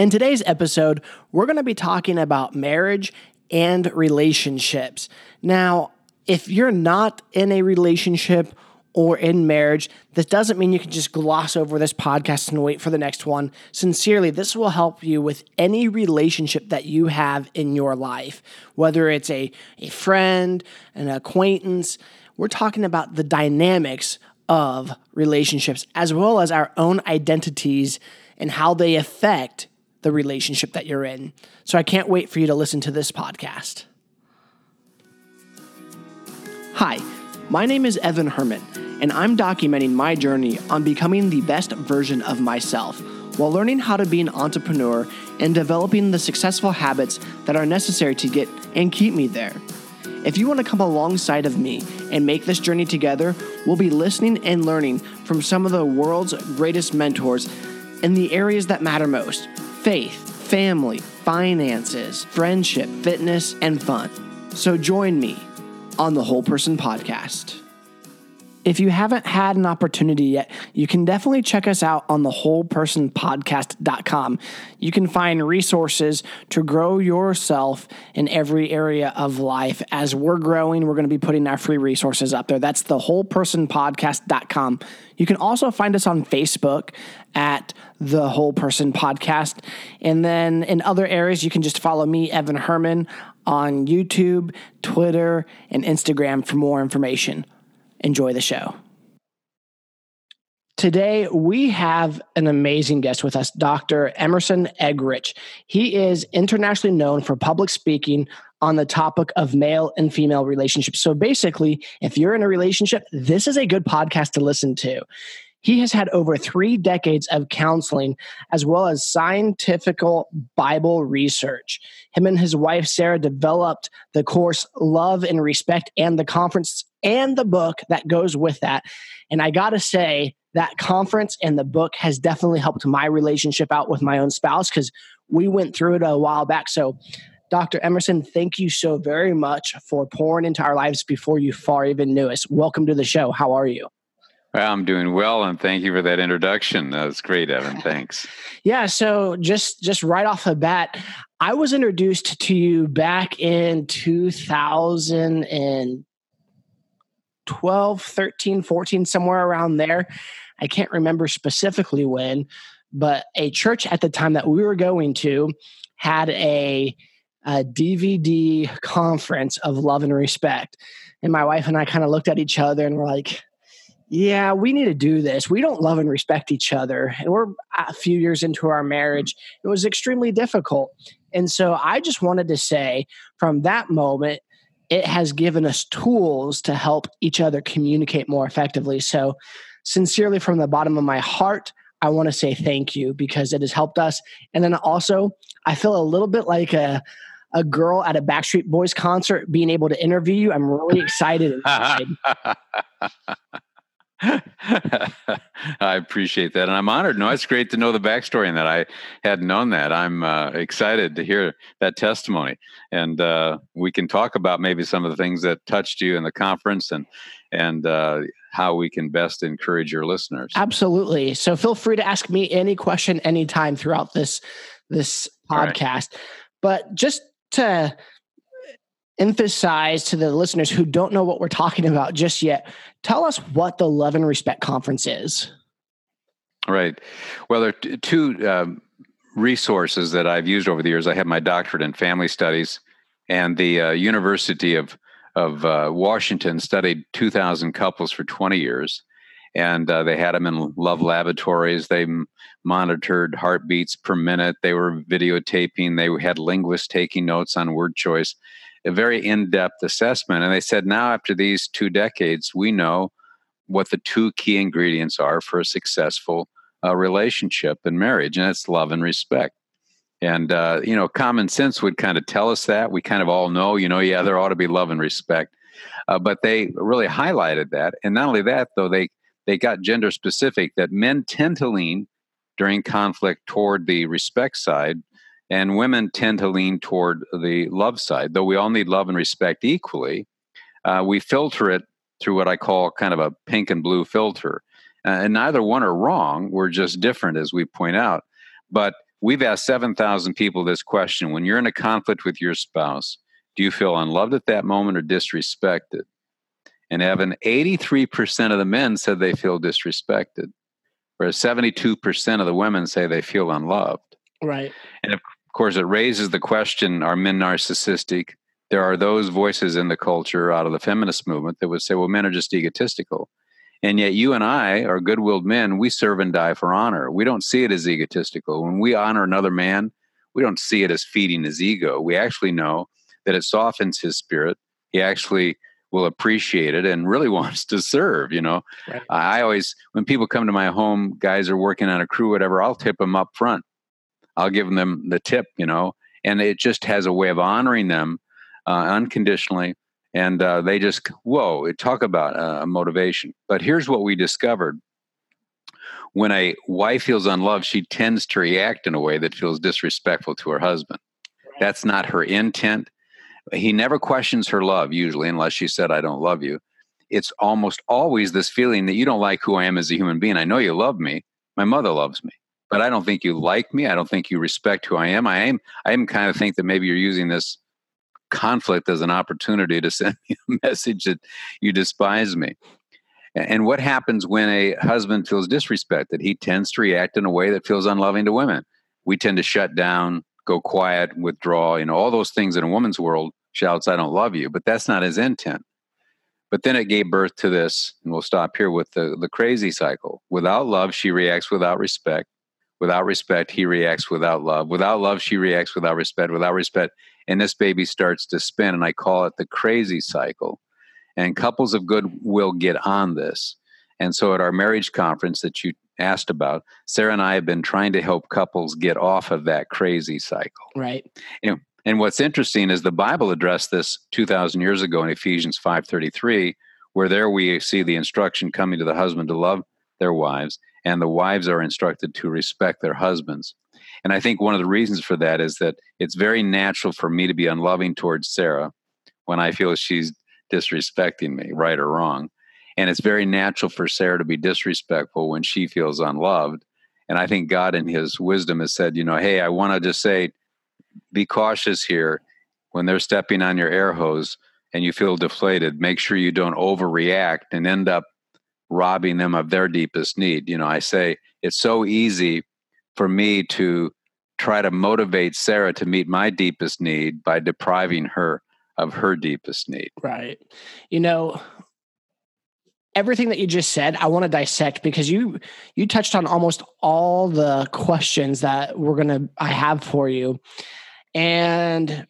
In today's episode, we're going to be talking about marriage and relationships. Now, if you're not in a relationship or in marriage, this doesn't mean you can just gloss over this podcast and wait for the next one. Sincerely, this will help you with any relationship that you have in your life, whether it's a, a friend, an acquaintance. We're talking about the dynamics of relationships as well as our own identities and how they affect the relationship that you're in. So I can't wait for you to listen to this podcast. Hi, my name is Evan Herman, and I'm documenting my journey on becoming the best version of myself while learning how to be an entrepreneur and developing the successful habits that are necessary to get and keep me there. If you want to come alongside of me and make this journey together, we'll be listening and learning from some of the world's greatest mentors in the areas that matter most faith, family, finances, friendship, fitness, and fun. So join me on the Whole Person Podcast. If you haven't had an opportunity yet, you can definitely check us out on the wholepersonpodcast.com. You can find resources to grow yourself in every area of life. As we're growing, we're going to be putting our free resources up there. That's the wholepersonpodcast.com. You can also find us on Facebook at the Whole Person Podcast. And then in other areas, you can just follow me, Evan Herman, on YouTube, Twitter, and Instagram for more information. Enjoy the show. Today, we have an amazing guest with us, Dr. Emerson Eggerichs. He is internationally known for public speaking on the topic of male and female relationships. So basically, if you're in a relationship, this is a good podcast to listen to. He has had over three decades of counseling as well as scientific Bible research. Him and his wife, Sarah, developed the course Love and Respect and the conference and the book that goes with that. And I got to say, that conference and the book has definitely helped my relationship out with my own spouse because we went through it a while back. So, Dr. Emerson, thank you so very much for pouring into our lives before you far even knew us. Welcome to the show. How are you? I'm doing well, and thank you for that introduction. That was great, Evan. Thanks. yeah. So just just right off the bat, I was introduced to you back in 2000 and 12, 13, 14, somewhere around there. I can't remember specifically when, but a church at the time that we were going to had a, a DVD conference of love and respect. And my wife and I kind of looked at each other and were like, yeah, we need to do this. We don't love and respect each other. And we're a few years into our marriage. It was extremely difficult. And so I just wanted to say from that moment, it has given us tools to help each other communicate more effectively. So, sincerely, from the bottom of my heart, I want to say thank you because it has helped us. And then also, I feel a little bit like a a girl at a Backstreet Boys concert being able to interview you. I'm really excited. I appreciate that, and I'm honored. No, it's great to know the backstory and that I hadn't known that. I'm uh, excited to hear that testimony, and uh, we can talk about maybe some of the things that touched you in the conference and and uh, how we can best encourage your listeners. Absolutely. So feel free to ask me any question anytime throughout this this podcast. Right. But just to emphasize to the listeners who don't know what we're talking about just yet, tell us what the Love and Respect Conference is. Right. Well, there are two um, resources that I've used over the years. I have my doctorate in family studies, and the uh, University of of uh, Washington studied 2,000 couples for 20 years, and uh, they had them in love laboratories. They m- monitored heartbeats per minute. They were videotaping. They had linguists taking notes on word choice a very in-depth assessment and they said now after these two decades we know what the two key ingredients are for a successful uh, relationship and marriage and that's love and respect. And uh, you know common sense would kind of tell us that. We kind of all know you know yeah there ought to be love and respect. Uh, but they really highlighted that and not only that though they they got gender specific that men tend to lean during conflict toward the respect side and women tend to lean toward the love side. Though we all need love and respect equally, uh, we filter it through what I call kind of a pink and blue filter. Uh, and neither one are wrong. We're just different, as we point out. But We've asked 7,000 people this question. When you're in a conflict with your spouse, do you feel unloved at that moment or disrespected? And Evan, 83% of the men said they feel disrespected, whereas 72% of the women say they feel unloved. Right. And of course, it raises the question are men narcissistic? There are those voices in the culture out of the feminist movement that would say, well, men are just egotistical. And yet, you and I are good willed men. We serve and die for honor. We don't see it as egotistical. When we honor another man, we don't see it as feeding his ego. We actually know that it softens his spirit. He actually will appreciate it and really wants to serve. You know, right. I always, when people come to my home, guys are working on a crew, whatever, I'll tip them up front. I'll give them the tip, you know, and it just has a way of honoring them uh, unconditionally and uh, they just whoa talk about uh, motivation. But here's what we discovered. When a wife feels unloved she tends to react in a way that feels disrespectful to her husband. That's not her intent. He never questions her love usually unless she said i don't love you. It's almost always this feeling that you don't like who i am as a human being. I know you love me. My mother loves me but i don't think you like me i don't think you respect who i am i am i even kind of think that maybe you're using this conflict as an opportunity to send me a message that you despise me. And what happens when a husband feels disrespected? He tends to react in a way that feels unloving to women. We tend to shut down, go quiet, withdraw, you know, all those things in a woman's world shouts, I don't love you, but that's not his intent. But then it gave birth to this, and we'll stop here with the, the crazy cycle. Without love, she reacts without respect. Without respect, he reacts without love. Without love, she reacts without respect. Without respect, and this baby starts to spin and i call it the crazy cycle and couples of good will get on this and so at our marriage conference that you asked about sarah and i have been trying to help couples get off of that crazy cycle right and, and what's interesting is the bible addressed this 2000 years ago in ephesians 5.33 where there we see the instruction coming to the husband to love their wives and the wives are instructed to respect their husbands and I think one of the reasons for that is that it's very natural for me to be unloving towards Sarah when I feel she's disrespecting me, right or wrong. And it's very natural for Sarah to be disrespectful when she feels unloved. And I think God, in His wisdom, has said, you know, hey, I want to just say, be cautious here when they're stepping on your air hose and you feel deflated. Make sure you don't overreact and end up robbing them of their deepest need. You know, I say it's so easy for me to try to motivate Sarah to meet my deepest need by depriving her of her deepest need. Right. You know, everything that you just said, I want to dissect because you you touched on almost all the questions that we're going to I have for you. And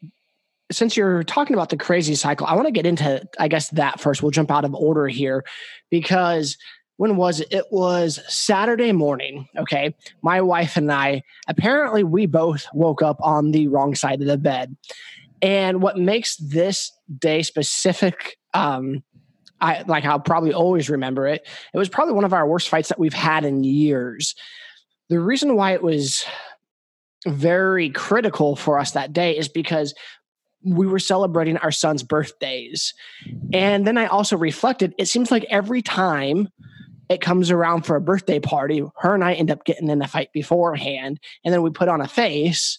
since you're talking about the crazy cycle, I want to get into I guess that first. We'll jump out of order here because when was it? It was Saturday morning. Okay. My wife and I, apparently, we both woke up on the wrong side of the bed. And what makes this day specific, um, I like I'll probably always remember it. It was probably one of our worst fights that we've had in years. The reason why it was very critical for us that day is because we were celebrating our son's birthdays. And then I also reflected, it seems like every time it comes around for a birthday party, her and I end up getting in a fight beforehand, and then we put on a face,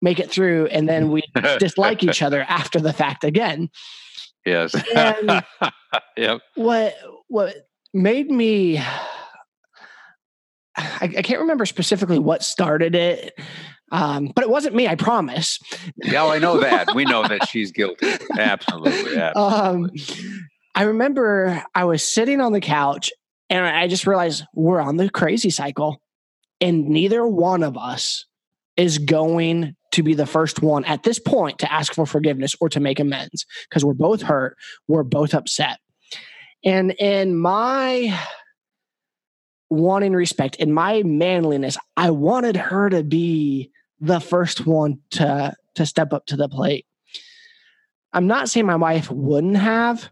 make it through, and then we dislike each other after the fact again. Yes. yep. What what made me I, I, can't remember specifically what started it. Um, but it wasn't me, I promise. Yeah, I know that. We know that she's guilty. Absolutely. absolutely. Um, I remember I was sitting on the couch and I just realized we're on the crazy cycle, and neither one of us is going to be the first one at this point to ask for forgiveness or to make amends because we're both hurt, we're both upset. And in my wanting respect, in my manliness, I wanted her to be the first one to to step up to the plate. I'm not saying my wife wouldn't have,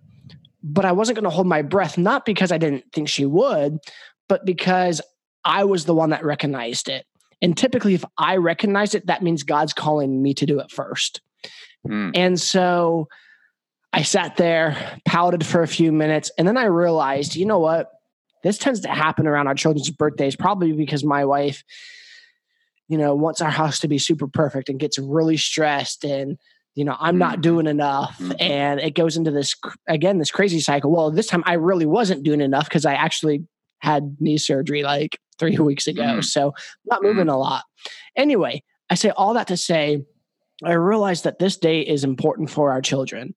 but I wasn't going to hold my breath, not because I didn't think she would, but because I was the one that recognized it. And typically, if I recognize it, that means God's calling me to do it first. Mm. And so I sat there, pouted for a few minutes, and then I realized, you know what? This tends to happen around our children's birthdays, probably because my wife you know, wants our house to be super perfect and gets really stressed and you know i'm not mm-hmm. doing enough mm-hmm. and it goes into this again this crazy cycle well this time i really wasn't doing enough because i actually had knee surgery like three weeks ago mm-hmm. so not moving a lot anyway i say all that to say i realize that this day is important for our children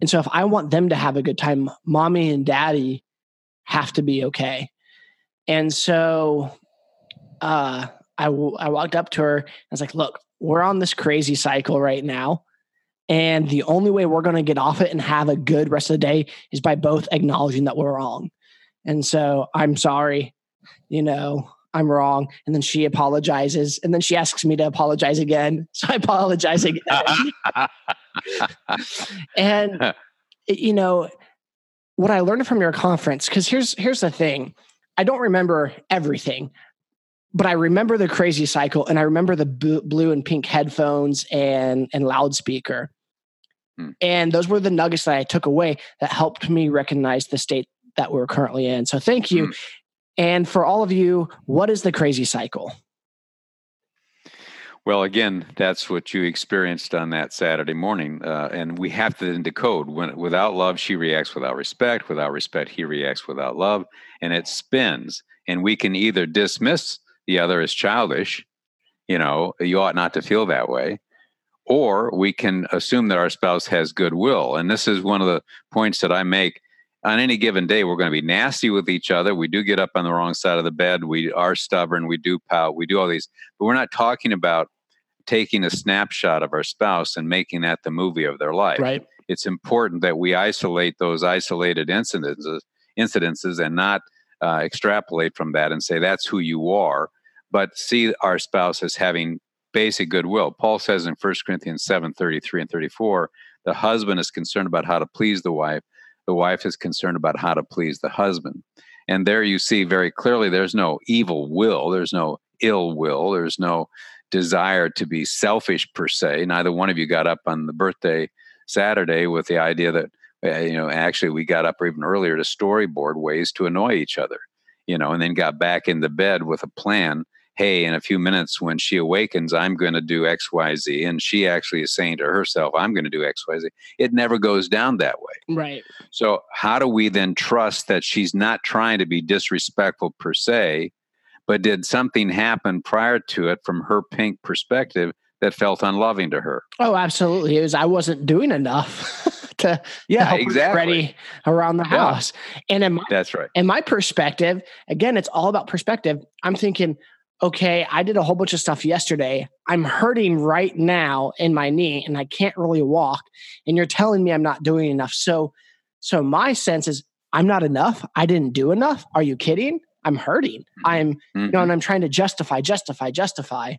and so if i want them to have a good time mommy and daddy have to be okay and so uh I, w- I walked up to her. And I was like, look, we're on this crazy cycle right now. And the only way we're going to get off it and have a good rest of the day is by both acknowledging that we're wrong. And so I'm sorry, you know, I'm wrong. And then she apologizes. And then she asks me to apologize again. So I apologize again. and, you know, what I learned from your conference, because here's here's the thing. I don't remember everything but I remember the crazy cycle and I remember the blue and pink headphones and and loudspeaker. Hmm. And those were the nuggets that I took away that helped me recognize the state that we're currently in. So thank you. Hmm. And for all of you, what is the crazy cycle? Well, again, that's what you experienced on that Saturday morning, uh, and we have to decode. When without love, she reacts without respect. Without respect, he reacts without love, and it spins. And we can either dismiss the other is childish, you know, you ought not to feel that way. Or we can assume that our spouse has goodwill. And this is one of the points that I make. On any given day, we're going to be nasty with each other. We do get up on the wrong side of the bed. We are stubborn. We do pout. We do all these. But we're not talking about taking a snapshot of our spouse and making that the movie of their life. Right. It's important that we isolate those isolated incidences, incidences and not uh, extrapolate from that and say that's who you are but see our spouse as having basic goodwill. Paul says in 1 Corinthians 7 33 and 34, the husband is concerned about how to please the wife, the wife is concerned about how to please the husband. And there you see very clearly there's no evil will, there's no ill will, there's no desire to be selfish per se. Neither one of you got up on the birthday Saturday with the idea that, Uh, you know, actually we got up even earlier to storyboard ways to annoy each other, you know, and then got back in the bed with a plan hey, in a few minutes when she awakens, I'm going to do XYZ. And she actually is saying to herself, I'm going to do XYZ. It never goes down that way. Right. So, how do we then trust that she's not trying to be disrespectful per se, but did something happen prior to it from her pink perspective that felt unloving to her? Oh, absolutely. It was, I wasn't doing enough. to yeah to exactly around the house and in my, that's right in my perspective again it's all about perspective i'm thinking okay, I did a whole bunch of stuff yesterday. I'm hurting right now in my knee and I can't really walk. And you're telling me I'm not doing enough. So, so my sense is I'm not enough. I didn't do enough. Are you kidding? I'm hurting. Mm-hmm. I'm, mm-hmm. you know, and I'm trying to justify, justify, justify.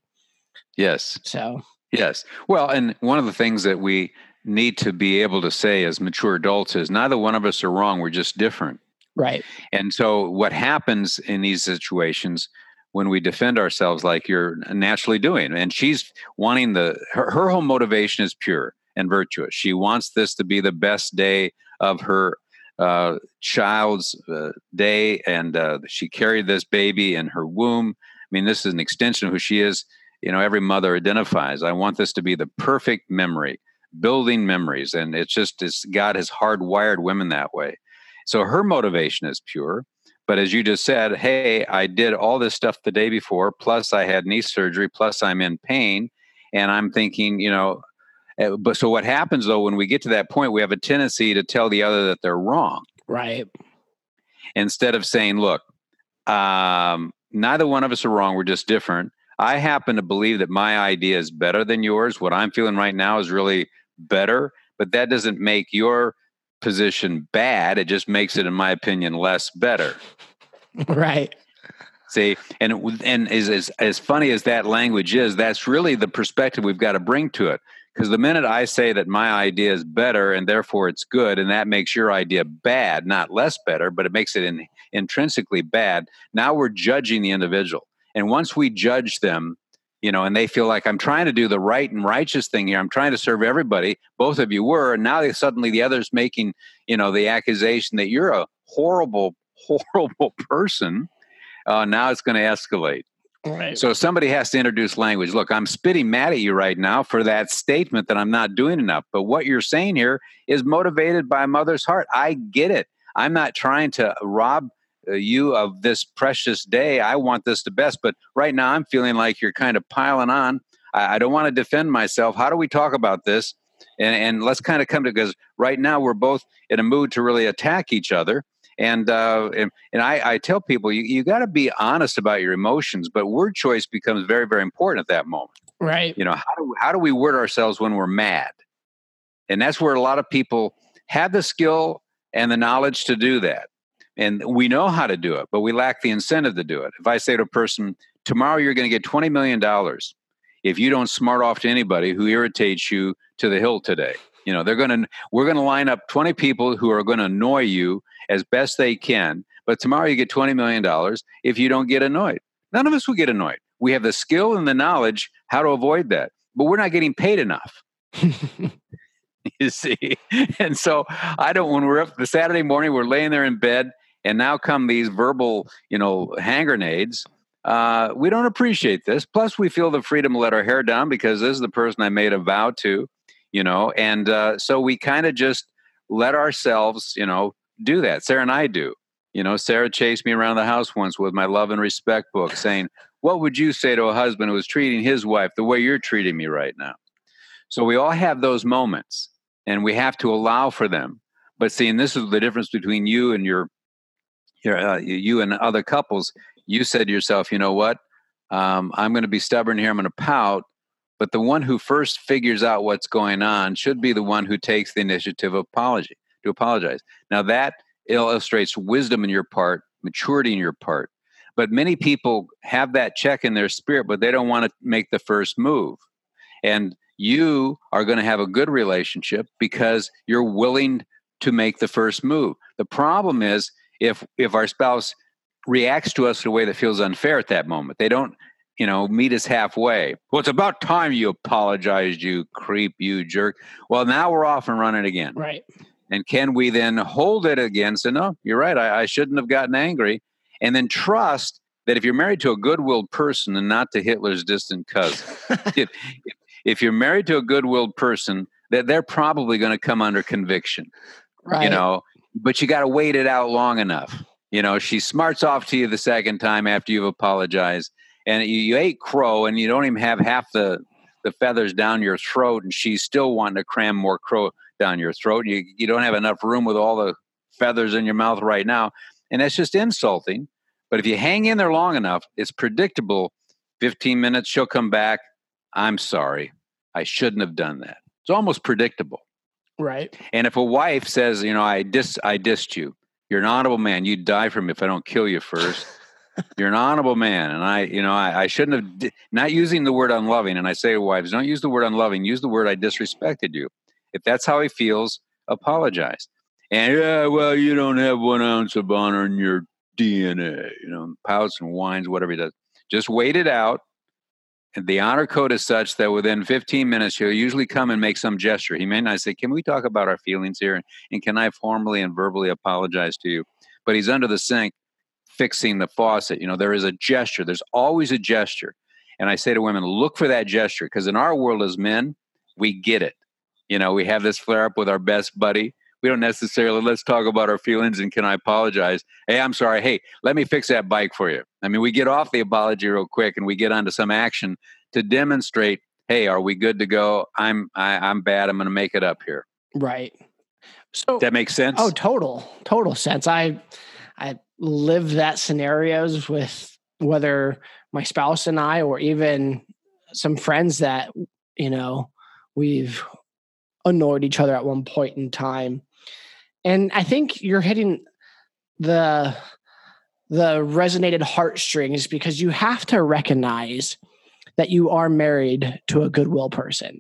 Yes. So, yes. Well, and one of the things that we need to be able to say as mature adults is neither one of us are wrong. We're just different. Right. And so what happens in these situations, when we defend ourselves like you're naturally doing. And she's wanting the her, her whole motivation is pure and virtuous. She wants this to be the best day of her uh, child's uh, day, and uh, she carried this baby in her womb. I mean, this is an extension of who she is. You know, every mother identifies. I want this to be the perfect memory, building memories, and it's just it's God has hardwired women that way. So her motivation is pure. But as you just said, hey, I did all this stuff the day before, plus I had knee surgery, plus I'm in pain. And I'm thinking, you know, eh, but so what happens though, when we get to that point, we have a tendency to tell the other that they're wrong. Right. Instead of saying, look, um, neither one of us are wrong. We're just different. I happen to believe that my idea is better than yours. What I'm feeling right now is really better, but that doesn't make your position bad. It just makes it, in my opinion, less better. Right. See, and and is as as funny as that language is, that's really the perspective we've got to bring to it. Because the minute I say that my idea is better and therefore it's good, and that makes your idea bad, not less better, but it makes it in, intrinsically bad. Now we're judging the individual, and once we judge them, you know, and they feel like I'm trying to do the right and righteous thing here. I'm trying to serve everybody. Both of you were, and now they, suddenly the other's making, you know, the accusation that you're a horrible, horrible person. Uh, now it's going to escalate. Right. So somebody has to introduce language. Look, I'm spitting mad at you right now for that statement that I'm not doing enough. But what you're saying here is motivated by a mother's heart. I get it. I'm not trying to rob you of this precious day. I want this the best. But right now, I'm feeling like you're kind of piling on. I, I don't want to defend myself. How do we talk about this? And, and let's kind of come to because right now we're both in a mood to really attack each other. And uh, and, and I, I tell people you, you got to be honest about your emotions, but word choice becomes very very important at that moment. Right. You know how do how do we word ourselves when we're mad? And that's where a lot of people have the skill and the knowledge to do that. And we know how to do it, but we lack the incentive to do it. If I say to a person, tomorrow you're going to get $20 million if you don't smart off to anybody who irritates you to the hill today. You know, they're going to, we're going to line up 20 people who are going to annoy you as best they can. But tomorrow you get $20 million if you don't get annoyed. None of us will get annoyed. We have the skill and the knowledge how to avoid that, but we're not getting paid enough. you see. And so I don't, when we're up the Saturday morning, we're laying there in bed, and now come these verbal, you know, hand grenades. Uh, we don't appreciate this. Plus, we feel the freedom to let our hair down because this is the person I made a vow to, you know, and uh, so we kind of just let ourselves, you know, do that. Sarah and I do. You know, Sarah chased me around the house once with my love and respect book saying, What would you say to a husband who was treating his wife the way you're treating me right now? So we all have those moments and we have to allow for them. But seeing this is the difference between you and your, uh, you and other couples. You said to yourself, you know what? Um, I'm going to be stubborn here. I'm going to pout. But the one who first figures out what's going on should be the one who takes the initiative of apology to apologize. Now that illustrates wisdom in your part, maturity in your part. But many people have that check in their spirit, but they don't want to make the first move. And you are going to have a good relationship because you're willing to make the first move. The problem is if if our spouse reacts to us in a way that feels unfair at that moment. They don't, you know, meet us halfway. Well, it's about time you apologized, you creep, you jerk. Well, now we're off and running again. Right. And can we then hold it again? Say, no, you're right. I, I shouldn't have gotten angry. And then trust that if you're married to a good-willed person and not to Hitler's distant cousin, if, if you're married to a good-willed person, that they're probably going to come under conviction. Right. You know, but you got to wait it out long enough. You know, she smarts off to you the second time after you've apologized, and you, you ate crow, and you don't even have half the the feathers down your throat, and she's still wanting to cram more crow down your throat. You you don't have enough room with all the feathers in your mouth right now, and that's just insulting. But if you hang in there long enough, it's predictable. Fifteen minutes, she'll come back. I'm sorry. I shouldn't have done that. It's almost predictable. Right. And if a wife says, you know, I dis I dissed you, you're an honorable man. You'd die for me if I don't kill you first. you're an honorable man. And I, you know, I, I shouldn't have di- not using the word unloving. And I say to wives, don't use the word unloving, use the word I disrespected you. If that's how he feels, apologize. And yeah, well, you don't have one ounce of honor in your DNA, you know, pouts and whines, whatever he does. Just wait it out the honor code is such that within 15 minutes he'll usually come and make some gesture. He may not say can we talk about our feelings here? And can i formally and verbally apologize to you? But he's under the sink fixing the faucet. You know there is a gesture. There's always a gesture. And i say to women look for that gesture. Because in our world as men we get it. You know we have this flare up with our best buddy we don't necessarily let's talk about our feelings and can I apologize? Hey, I'm sorry. Hey, let me fix that bike for you. I mean, we get off the apology real quick and we get onto some action to demonstrate, hey, are we good to go? I'm I, am i am bad. I'm going to make it up here. Right. So that makes sense. Oh, total, total sense. I I live that scenarios with whether my spouse and I, or even some friends that you know we've annoyed each other at one point in time and I think you're hitting the the resonated heartstrings because you have to recognize that you are married to a goodwill person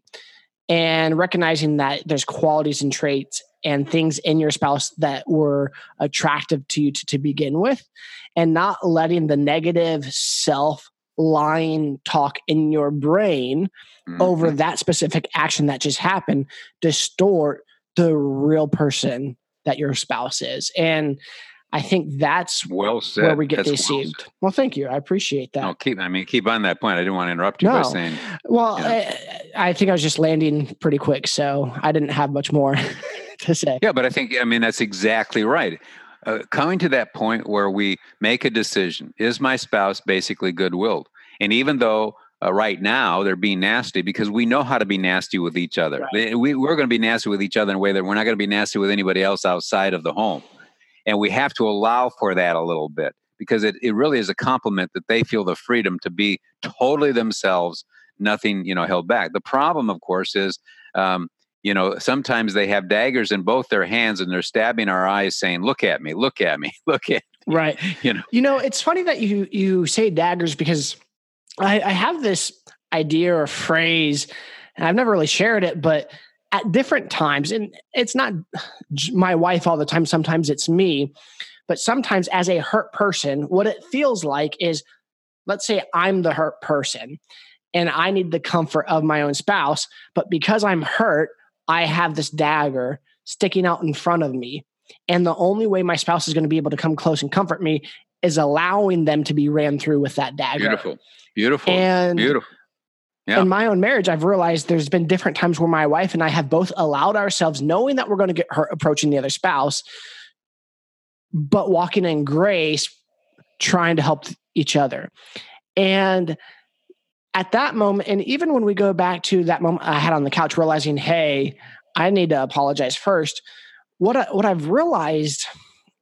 and recognizing that there's qualities and traits and things in your spouse that were attractive to you to, to begin with and not letting the negative self lying talk in your brain mm-hmm. over that specific action that just happened distort the real person that your spouse is. And I think that's well said. where we get That's deceived. Well, Well, thank you. I appreciate that. no, keep. I mean, keep on that point. I didn't want to interrupt you by saying Well, Yeah. I, I think I was just landing pretty quick, so I didn't have much more to say. Yeah, but I think I mean that's exactly right. Uh, coming to that point where we make a decision: is my spouse basically good-willed? And even though uh, right now they're being nasty, because we know how to be nasty with each other, Right. we, we're going to be nasty with each other in a way that we're not going to be nasty with anybody else outside of the home, and we have to allow for that a little bit because it, it really is a compliment that they feel the freedom to be totally themselves, nothing you know held back. The problem, of course, is. Um, you know sometimes they have daggers in both their hands and they're stabbing our eyes saying look at me look at me look at Right. you know You know, it's funny that you you say daggers because I, I have this idea or phrase, and I've never really shared it, but at different times, and it's not my wife all the time. Sometimes it's me, but sometimes as a hurt person, what it feels like is, let's say I'm the hurt person, and I need the comfort of my own spouse, but because I'm hurt, I have this dagger sticking out in front of me. And the only way my spouse is going to be able to come close and comfort me is allowing them to be ran through with that dagger. beautiful beautiful And beautiful Yeah. in my own marriage, I've realized there's been different times where my wife and I have both allowed ourselves, knowing that we're going to get hurt approaching the other spouse, but walking in grace, trying to help each other. And at that moment, and even when we go back to that moment I had on the couch, realizing, hey, I need to apologize first. What I, what I've realized,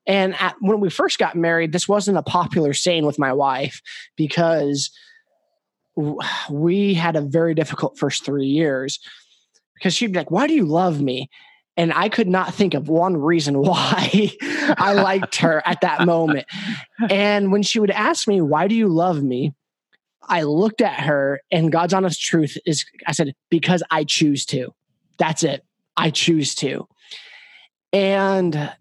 and at, when we first got married, this wasn't a popular saying with my wife because we had a very difficult first three years because she'd be like, Why do you love me? And I could not think of one reason why I liked her at that moment. And when she would ask me, Why do you love me? I looked at her, and God's honest truth is I said, Because I choose to. That's it. I choose to. And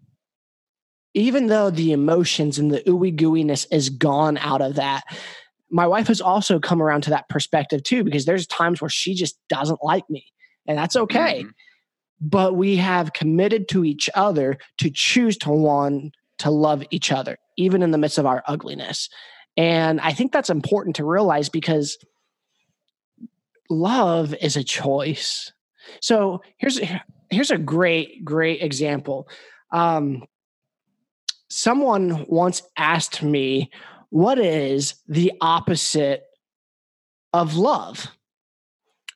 even though the emotions and the ooey gooiness is gone out of that, my wife has also come around to that perspective too, because there's times where she just doesn't like me, and that's okay. Mhm. But we have committed to each other to choose to want to love each other, even in the midst of our ugliness. And I think that's important to realize because love is a choice. So here's here's a great great example. Um, someone once asked me, "What is the opposite of love?"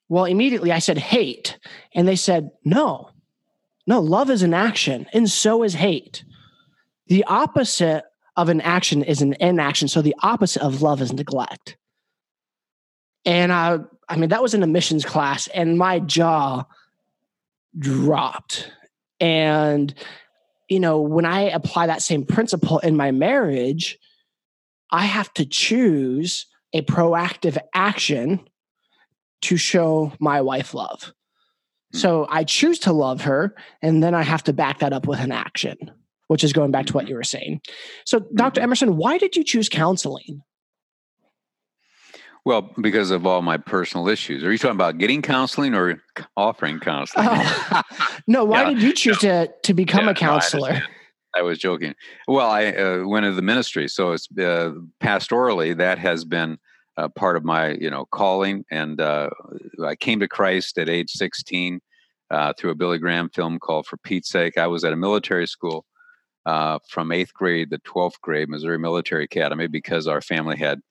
Well, immediately I said hate, and they said, "No, no, love is an action, and so is hate. The opposite of an action is an inaction. So the opposite of love is neglect." And I, I mean, that was in a missions class, and my jaw dropped. And, you know, when I apply that same principle in my marriage, I have to choose a proactive action to show my wife love. Hmm. So I choose to love her, and then I have to back that up with an action, which is going back to what mm-hmm. you were saying. So, Dr. Mm-hmm. Emerson, why did you choose counseling? well because of all my personal issues are you talking about getting counseling or offering counseling Oh. no, why Yeah. did you choose to to become Yeah, a counselor? understand. I was joking. Well, I uh, went into the ministry, so it's uh, pastorally that has been uh, part of my you know calling, and uh, I came to Christ at age 16 uh, through a Billy Graham film called "For Pete's Sake." I was at a military school uh, from eighth grade to twelfth grade, Missouri Military Academy, because our family had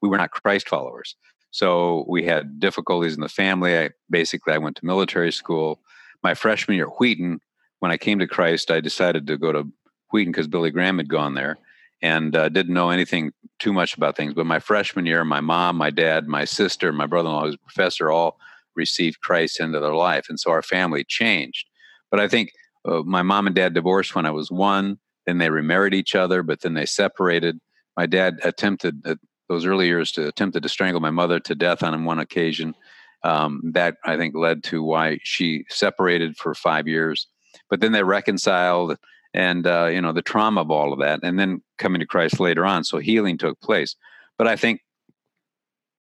we were not Christ followers, so we had difficulties in the family. I basically I went to military school. My freshman year at Wheaton, when I came to Christ, I decided to go to Wheaton because Billy Graham had gone there and uh, didn't know anything too much about things. But my freshman year, my mom, my dad, my sister, my brother in law, who's a professor, all received Christ into their life. And so our family changed. But I think uh, my mom and dad divorced when I was one. Then they remarried each other, but then they separated. My dad attempted at those early years to attempted to strangle my mother to death on one occasion. Um, that I think led to why she separated for five years. But then they reconciled and uh, you know the trauma of all of that and then coming to christ later on so healing took place but i think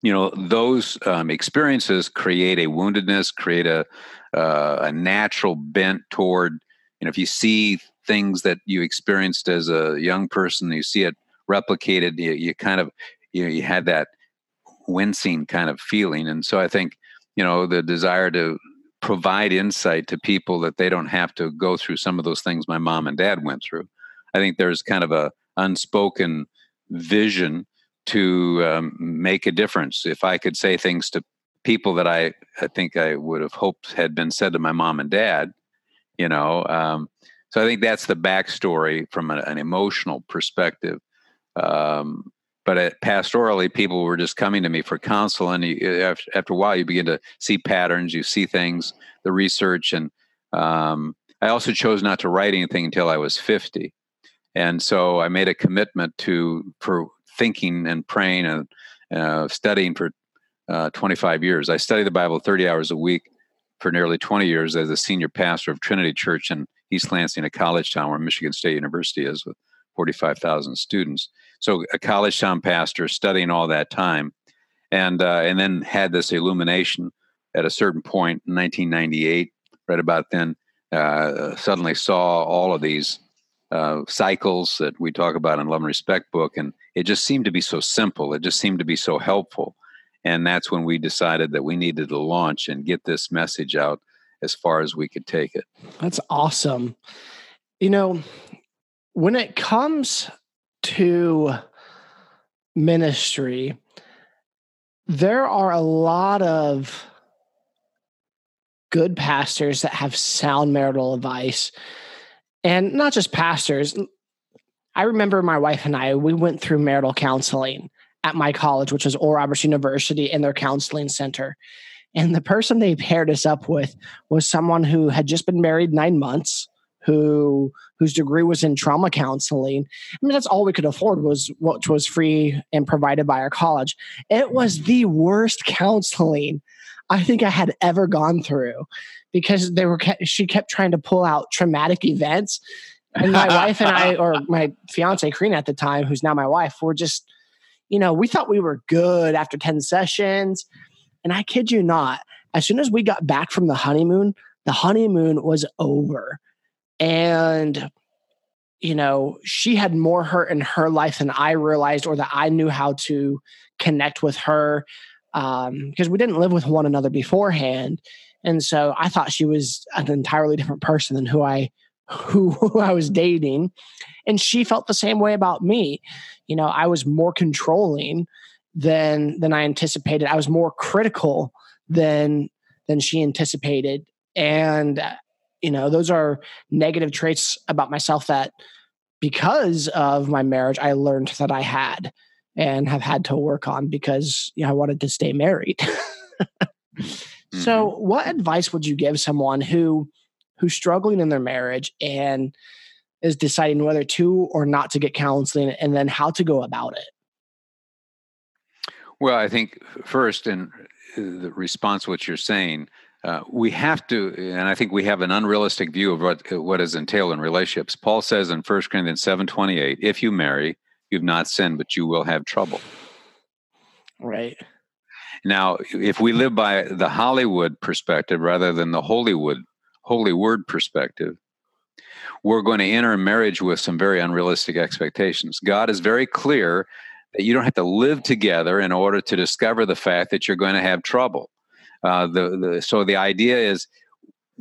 you know those um, experiences create a woundedness create a uh, a natural bent toward you know if you see things that you experienced as a young person. You see it replicated. You, you kind of you, know, you had that wincing kind of feeling, and so I think you know the desire to provide insight to people that they don't have to go through some of those things my mom and dad went through. I think there's kind of a unspoken vision to um, make a difference. If I could say things to people that I, I think I would have hoped had been said to my mom and dad, you know. Um, so I think that's the backstory from an, an emotional perspective. Um, but at, pastorally, people were just coming to me for counsel, and you, after, after, a while, you begin to see patterns, you see things, the research, and um, I also chose not to write anything until I was fifty, and so I made a commitment to for thinking and praying and uh, studying for uh, 25 years. I studied the Bible 30 hours a week for nearly 20 years as a senior pastor of Trinity Church in East Lansing, a college town where Michigan State University is with 45,000 students. So a college town pastor studying all that time, and uh, and then had this illumination at a certain point in 1998. Right about then, uh, suddenly saw all of these uh, cycles that we talk about in Love and Respect book, and it just seemed to be so simple. It just seemed to be so helpful, and that's when we decided that we needed to launch and get this message out as far as we could take it. That's awesome. You know, when it comes to ministry, there are a lot of good pastors that have sound marital advice and not just pastors. I remember my wife and I, we went through marital counseling at my college, which was Oral Roberts University, in their counseling center. And the person they paired us up with was someone who had just been married nine months, who whose degree was in trauma counseling. I mean, that's all we could afford was what was free and provided by our college. It was the worst counseling I think I had ever gone through because they were she kept trying to pull out traumatic events and my wife and I or my fiance Karina at the time who's now my wife were just you know we thought we were good after 10 sessions and I kid you not as soon as we got back from the honeymoon the honeymoon was over and you know she had more hurt in her life than I realized or that I knew how to connect with her because um, we didn't live with one another beforehand, and so I thought she was an entirely different person than who I who, who I was dating, and she felt the same way about me. You know, I was more controlling than than I anticipated. I was more critical than than she anticipated, and uh, you know, those are negative traits about myself that because of my marriage I learned that I had and have had to work on because you know, I wanted to stay married. mm-hmm. So, what advice would you give someone who who's struggling in their marriage and is deciding whether to or not to get counseling and then how to go about it? Well, I think first, in the response to what you're saying, uh, we have to, and I think we have an unrealistic view of what what is entailed in relationships. Paul says in 1 Corinthians seven twenty eight, if you marry, you've not sinned, but you will have trouble. Right. Now, if we live by the Hollywood perspective rather than the Holywood, Holy Word perspective, we're going to enter marriage with some very unrealistic expectations. God is very clear that you don't have to live together in order to discover the fact that you're going to have trouble. Uh, the, the, so the idea is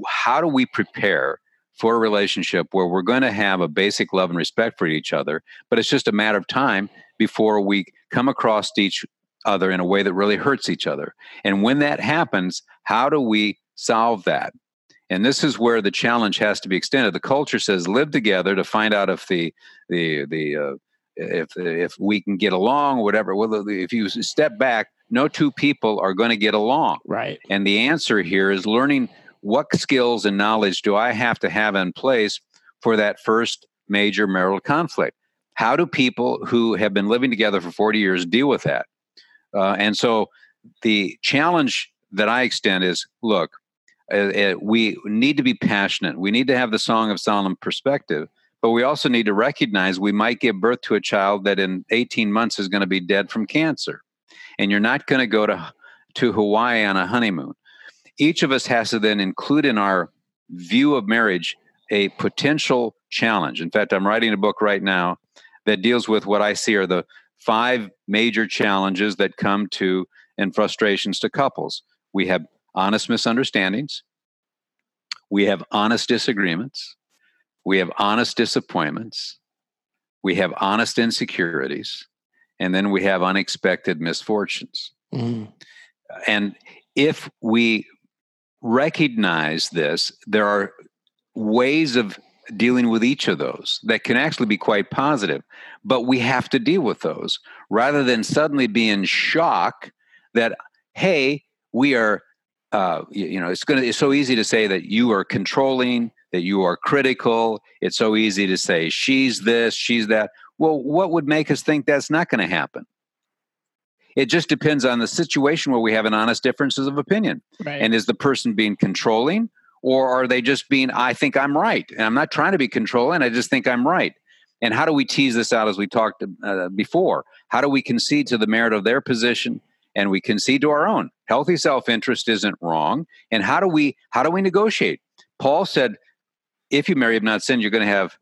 how do we prepare for a relationship where we're going to have a basic love and respect for each other, but it's just a matter of time before we come across each other in a way that really hurts each other. And when that happens, how do we solve that? And this is where the challenge has to be extended. The culture says live together to find out if the the the uh, if if we can get along, whatever. Well, if you step back, no two people are going to get along. Right. And the answer here is learning what skills and knowledge do I have to have in place for that first major marital conflict? How do people who have been living together for 40 years deal with that? Uh, and so the challenge that I extend is look, uh, uh, we need to be passionate. We need to have the Song of Solomon perspective, but we also need to recognize we might give birth to a child that in 18 months is going to be dead from cancer. And you're not going to go to, to Hawaii on a honeymoon. Each of us has to then include in our view of marriage a potential challenge. In fact, I'm writing a book right now that deals with what I see are the five major challenges that come to and frustrations to couples. We have honest misunderstandings, we have honest disagreements, we have honest disappointments, we have honest insecurities, and then we have unexpected misfortunes. Mm. And if we recognize this, there are ways of dealing with each of those that can actually be quite positive, but we have to deal with those rather than suddenly be in shock that, hey, we are, uh, you, you know, it's going to, it's so easy to say that you are controlling, that you are critical. It's so easy to say she's this, she's that. Well, what would make us think that's not going to happen? It just depends on the situation where we have an honest differences of opinion. Right. And is the person being controlling or are they just being, I think I'm right? And I'm not trying to be controlling, I just think I'm right. And how do we tease this out as we talked uh, before? How do we concede to the merit of their position and we concede to our own? Healthy self-interest isn't wrong. And how do we how do we negotiate? Paul said, if you marry have not sinned, you're going to have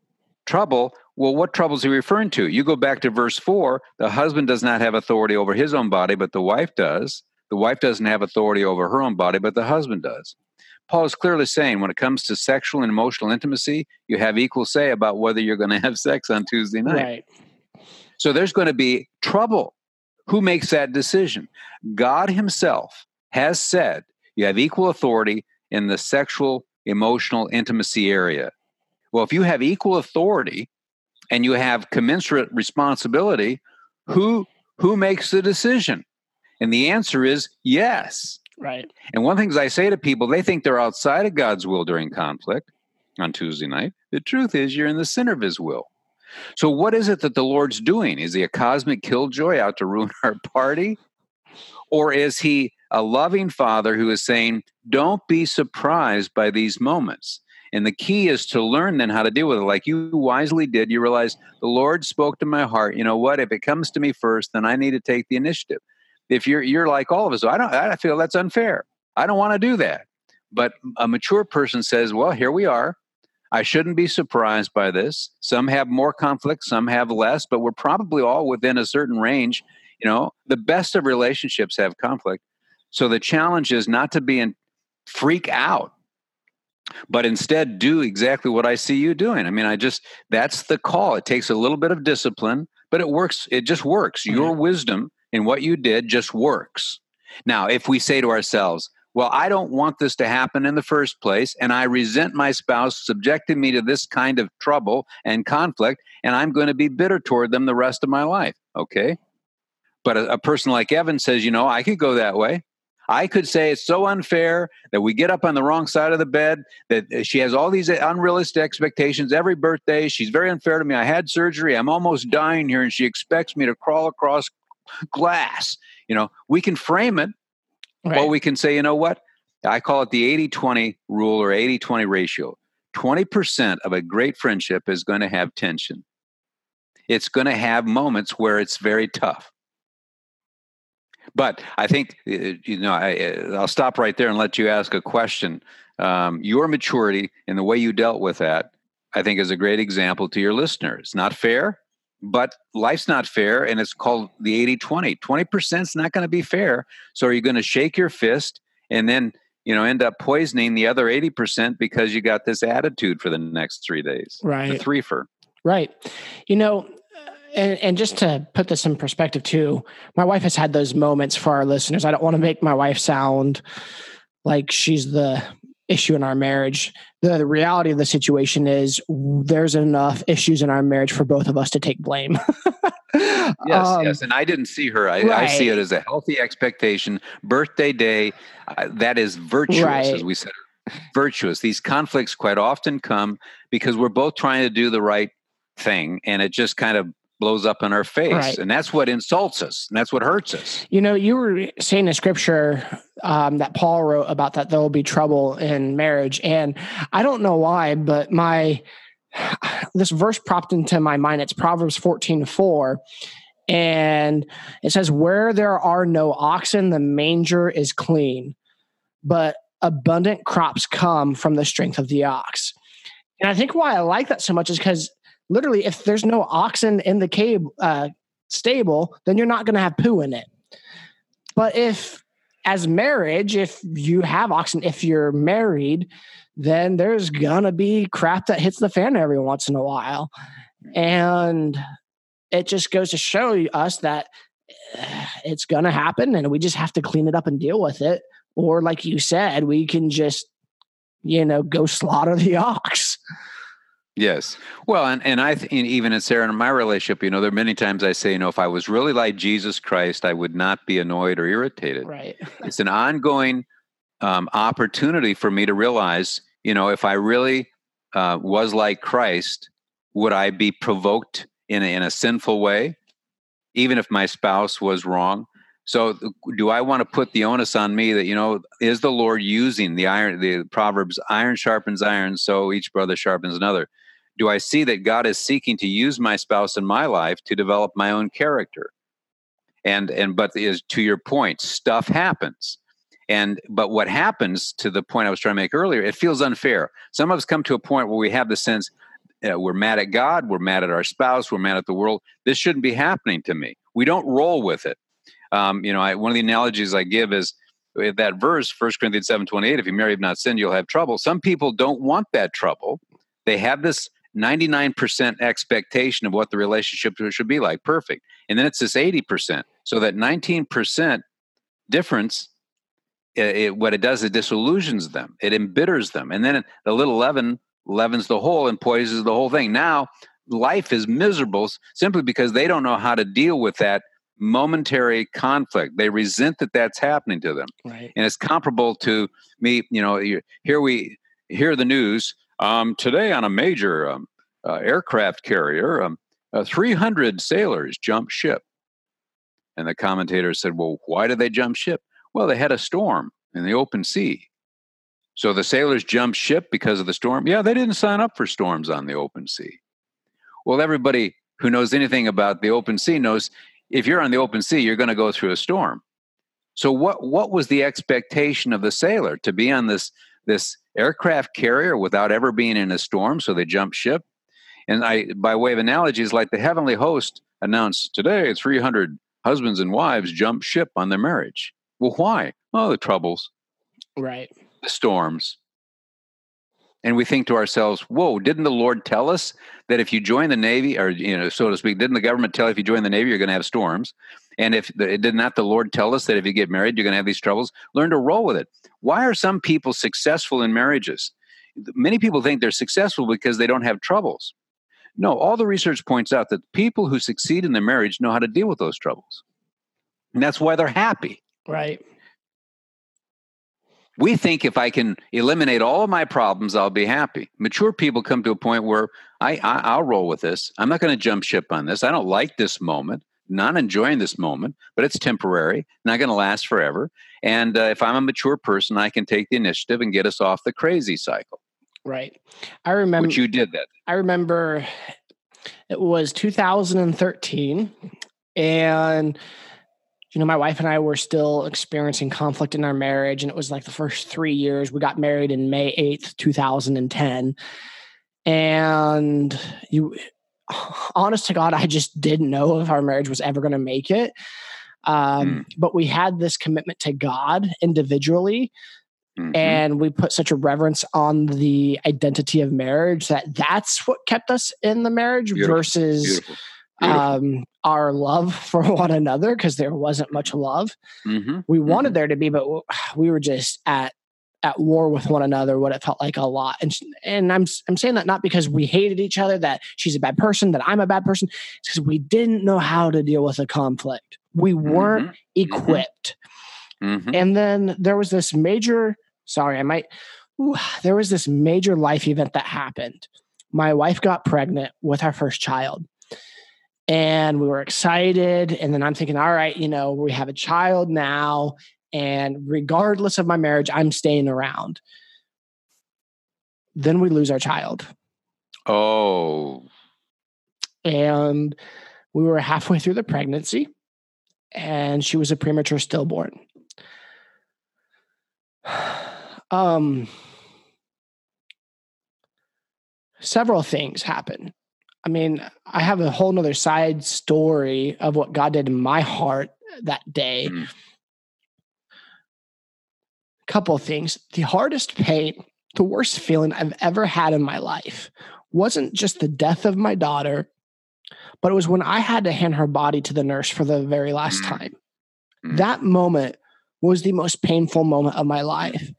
trouble. Well, what trouble is he referring to? You go back to verse 4 the husband does not have authority over his own body, but the wife does. The wife doesn't have authority over her own body, but the husband does. Paul is clearly saying when it comes to sexual and emotional intimacy, you have equal say about whether you're going to have sex on Tuesday night. Right. So there's going to be trouble. Who makes that decision? God Himself has said you have equal authority in the sexual, emotional intimacy area. Well, if you have equal authority and you have commensurate responsibility, who who makes the decision? And the answer is yes. Right. And one of the things I say to people, they think they're outside of God's will during conflict on Tuesday night. The truth is, you're in the center of His will. So, what is it that the Lord's doing? Is He a cosmic killjoy out to ruin our party? Or is He a loving Father who is saying, don't be surprised by these moments? And the key is to learn then how to deal with it. Like you wisely did, you realize the Lord spoke to my heart. You know what? If it comes to me first, then I need to take the initiative. If you're you're like all of us, I don't I feel that's unfair. I don't want to do that. But a mature person says, well, here we are. I shouldn't be surprised by this. Some have more conflict, some have less, but we're probably all within a certain range. You know, the best of relationships have conflict. So the challenge is not to be in freak out but instead do exactly what I see you doing. I mean, I just that's the call. It takes a little bit of discipline, but it works. It just works. Mm-hmm. Your wisdom in what you did just works. Now, if we say to ourselves, well, I don't want this to happen in the first place, and I resent my spouse subjecting me to this kind of trouble and conflict, and I'm going to be bitter toward them the rest of my life. Okay. But a, a person like Evan says, you know, I could go that way. I could say it's so unfair that we get up on the wrong side of the bed, that uh, she has all these uh, unrealistic expectations every birthday. She's very unfair to me. I had surgery. I'm almost dying here, and she expects me to crawl across glass. You know, we can frame it, right. or we can say, you know what? I call it the 80 20 rule or 80 20 ratio. 20% of a great friendship is going to have tension. It's going to have moments where it's very tough. But I think uh, you know I, will uh, stop right there and let you ask a question. Um, your maturity and the way you dealt with that, I think, is a great example to your listeners. Not fair, but life's not fair, and it's called the 80-20. 20% is not going to be fair. So are you going to shake your fist and then you know end up poisoning the other 80% because you got this attitude for the next three days? Right. The threefer. Right. You know, and, and just to put this in perspective too, my wife has had those moments for our listeners. I don't want to make my wife sound like she's the issue in our marriage. The, the, reality of the situation is there's enough issues in our marriage for both of us to take blame. yes, um, yes. And I didn't see her. I, right. I, see it as a healthy expectation. Birthday day, uh, that is virtuous, right. as we said. Virtuous. These conflicts quite often come because we're both trying to do the right thing, and it just kind of blows up in our face. Right. And that's what insults us. And that's what hurts us. You know, you were saying a scripture um, that Paul wrote about that there will be trouble in marriage. And I don't know why, but my this verse popped into my mind. It's Proverbs 14 4. And it says, Where there are no oxen, the manger is clean, but abundant crops come from the strength of the ox. And I think why I like that so much is because literally, if there's no oxen in the cave uh, stable, then you're not going to have poo in it. But if, as marriage, if you have oxen, if you're married, then there's gonna be crap that hits the fan every once in a while. And it just goes to show us that eh, it's gonna happen and we just have to clean it up and deal with it. Or, like you said, we can just, you know, go slaughter the ox. Yes. Well, and, and I, th- even in Sarah and my relationship, you know, there are many times I say, you know, if I was really like Jesus Christ, I would not be annoyed or irritated. Right. it's an ongoing um, opportunity for me to realize, you know, if I really uh, was like Christ, would I be provoked in a, in a sinful way, even if my spouse was wrong? So, do I want to put the onus on me that you know is the Lord using the iron? The Proverbs: "Iron sharpens iron, so each brother sharpens another." Do I see that God is seeking to use my spouse in my life to develop my own character? And and but is to your point, stuff happens. And but what happens to the point I was trying to make earlier, it feels unfair. Some of us come to a point where we have the sense uh, we're mad at God, we're mad at our spouse, we're mad at the world. This shouldn't be happening to me. We don't roll with it. Um, you know, I, one of the analogies I give is uh, that verse, 1 Corinthians seven twenty eight. If you marry, have not sinned, you'll have trouble. Some people don't want that trouble. They have this 99% expectation of what the relationship should be like. Perfect. And then it's this 80%. So that 19% difference, it, it, what it does, it disillusions them, it embitters them. And then the little leaven leavens the whole and poisons the whole thing. Now, life is miserable simply because they don't know how to deal with that momentary conflict. They resent that that's happening to them. Right. And it's comparable to me, you know, here we hear the news um, today, on a major um, uh, aircraft carrier, um, uh, 300 sailors jumped ship. And the commentator said, Well, why did they jump ship? Well, they had a storm in the open sea. So the sailors jumped ship because of the storm? Yeah, they didn't sign up for storms on the open sea. Well, everybody who knows anything about the open sea knows if you're on the open sea, you're going to go through a storm. So what what was the expectation of the sailor to be on this this aircraft carrier without ever being in a storm, so they jump ship. And I, by way of analogies, like the heavenly host announced today 300 husbands and wives jump ship on their marriage. Well, why? Oh, the troubles, right? The storms. And we think to ourselves, whoa, didn't the Lord tell us that if you join the Navy, or, you know, so to speak, didn't the government tell you if you join the Navy, you're going to have storms? And if the, did not the Lord tell us that if you get married, you're going to have these troubles? Learn to roll with it. Why are some people successful in marriages? Many people think they're successful because they don't have troubles. No, all the research points out that people who succeed in their marriage know how to deal with those troubles. And that's why they're happy. Right we think if I can eliminate all of my problems, I'll be happy. Mature people come to a point where I, I will roll with this. I'm not going to jump ship on this. I don't like this moment. Not enjoying this moment, but it's temporary, not going to last forever. And uh, if I'm a mature person, I can take the initiative and get us off the crazy cycle. Right. I remember Which you did that. I remember it was 2013 and you know, my wife and I were still experiencing conflict in our marriage. And it was like the first three years. We got married in May 8th, 2010. And you, honest to God, I just didn't know if our marriage was ever going to make it. Um, mm. But we had this commitment to God individually. Mm-hmm. And we put such a reverence on the identity of marriage that that's what kept us in the marriage Beautiful. versus Beautiful um, our love for one another because there wasn't much love. Mm-hmm. We wanted mm-hmm. there to be, but we were just at at war with one another. What it felt like a lot, and and I'm I'm saying that not because we hated each other, that she's a bad person, that I'm a bad person. It's because we didn't know how to deal with a conflict. We weren't mm-hmm. equipped. Mm-hmm. And then there was this major. Sorry, I might. Ooh, there was this major life event that happened. My wife got pregnant with our first child and we were excited. And then I'm thinking, all right, you know, we have a child now, and regardless of my marriage, I'm staying around. Then we lose our child. Oh. And we were halfway through the pregnancy, and she was a premature stillborn. Um, several things happen. I mean, I have a whole nother side story of what God did in my heart that day. Mm. Couple of things. The hardest pain, the worst feeling I've ever had in my life wasn't just the death of my daughter, but it was when I had to hand her body to the nurse for the very last mm. time. Mm. That moment was the most painful moment of my life.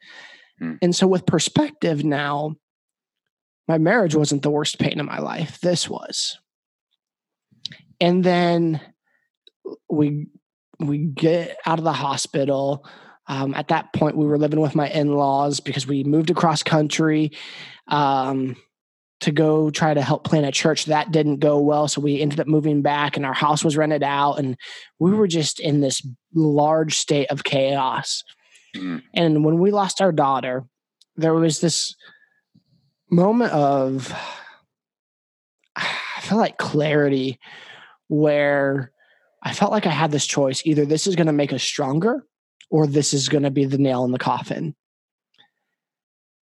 Mm. And so, with perspective now, my marriage wasn't the worst pain in my life. This was. And then we we get out of the hospital. Um, at that point, we were living with my in laws because we moved across country um, to go try to help plant a church. That didn't go well, so we ended up moving back, and our house was rented out, and we were just in this large state of chaos. Mm. And when we lost our daughter, there was this moment of I feel like clarity where I felt like I had this choice either this is going to make us stronger or this is going to be the nail in the coffin.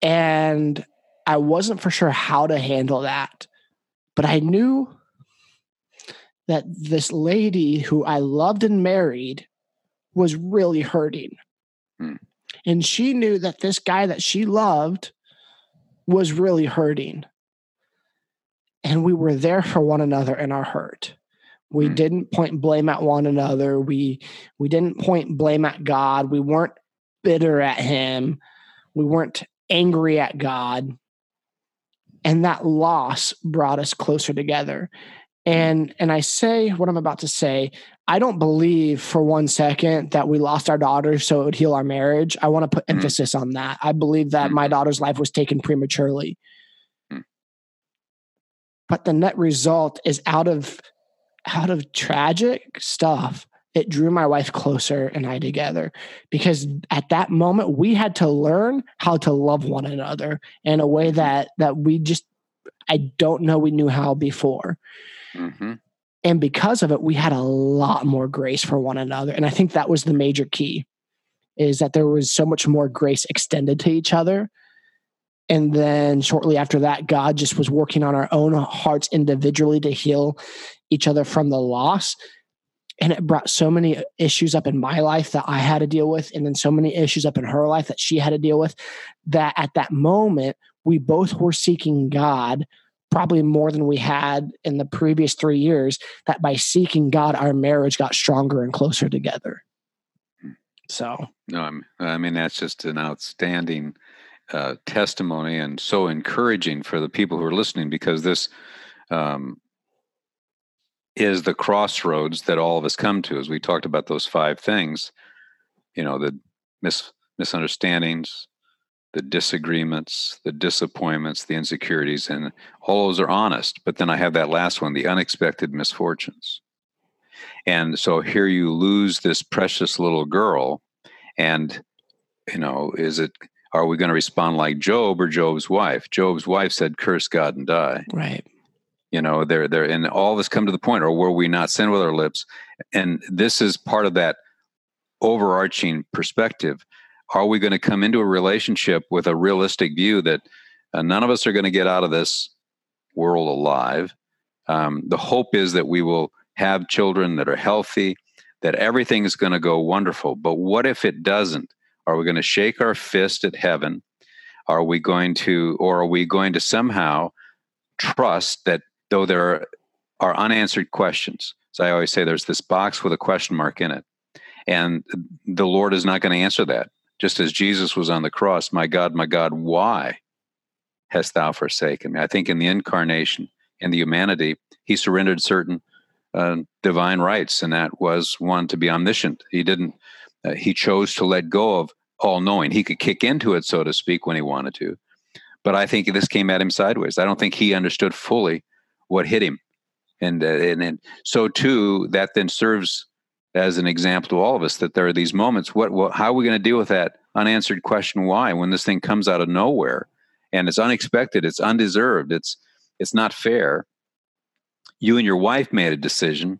And I wasn't for sure how to handle that, but I knew that this lady who I loved and married was really hurting. Hmm. And she knew that this guy that she loved was really hurting. And we were there for one another in our hurt. We mm. didn't point blame at one another. We we didn't point blame at God. We weren't bitter at him. We weren't angry at God. And that loss brought us closer together. And and I say what I'm about to say, I don't believe for one second that we lost our daughter so it would heal our marriage. I want to put mm emphasis on that. I believe that mm my daughter's life was taken prematurely. But the net result is out of out of tragic stuff, it drew my wife closer and I together because at that moment we had to learn how to love one another in a way mm-hmm. that that we just I don't know we knew how before. Mm-hmm. And because of it, we had a lot more grace for one another. And I think that was the major key is that there was so much more grace extended to each other. And then shortly after that, God just was working on our own hearts individually to heal each other from the loss. And it brought so many issues up in my life that I had to deal with, and then so many issues up in her life that she had to deal with. That at that moment, we both were seeking God probably more than we had in the previous three years, that by seeking God, our marriage got stronger and closer together. So, no, I'm, I mean, that's just an outstanding uh, testimony and so encouraging for the people who are listening because this um, is the crossroads that all of us come to as we talked about those five things, you know, the mis- misunderstandings, the disagreements, the disappointments, the insecurities, and all those are honest. But then I have that last one, the unexpected misfortunes. And so here you lose this precious little girl, and you know, is it are we going to respond like Job or Job's wife? Job's wife said, "Curse God and die." Right. You know, they're they're and all of us come to the point, or were we not sin with our lips? And this is part of that overarching perspective are we going to come into a relationship with a realistic view that uh, none of us are going to get out of this world alive? Um, the hope is that we will have children that are healthy, that everything is going to go wonderful. But what if it doesn't? Are we going to shake our fist at heaven? Are we going to, or are we going to somehow trust that though there are unanswered questions? So I always say there's this box with a question mark in it. And the Lord is not going to answer that just as Jesus was on the cross, my God, my God, why hast thou forsaken me? I think in the incarnation, in the humanity, he surrendered certain uh, divine rights, and that was one to be omniscient. He didn't, uh, he chose to let go of all knowing. He could kick into it, so to speak, when he wanted to. But I think this came at him sideways. I don't think he understood fully what hit him. And, uh, and, and so, too, that then serves as an example to all of us that there are these moments. What, what how are we going to deal with that unanswered question? Why when this thing comes out of nowhere and it's unexpected, it's undeserved, it's it's not fair. You and your wife made a decision.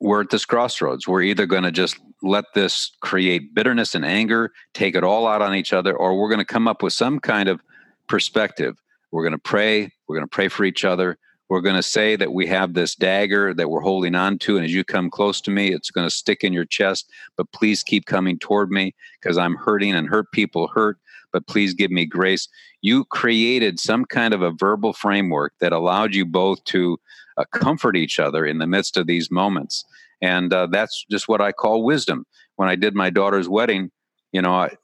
We're at this crossroads. We're either going to just let this create bitterness and anger, take it all out on each other, or we're going to come up with some kind of perspective We're going to pray. We're going to pray for each other. We're going to say that we have this dagger that we're holding on to. And as you come close to me, it's going to stick in your chest. But please keep coming toward me because I'm hurting and hurt people hurt. But please give me grace. You created some kind of a verbal framework that allowed you both to uh, comfort each other in the midst of these moments. And uh, that's just what I call wisdom. When I did my daughter's wedding, you know, I,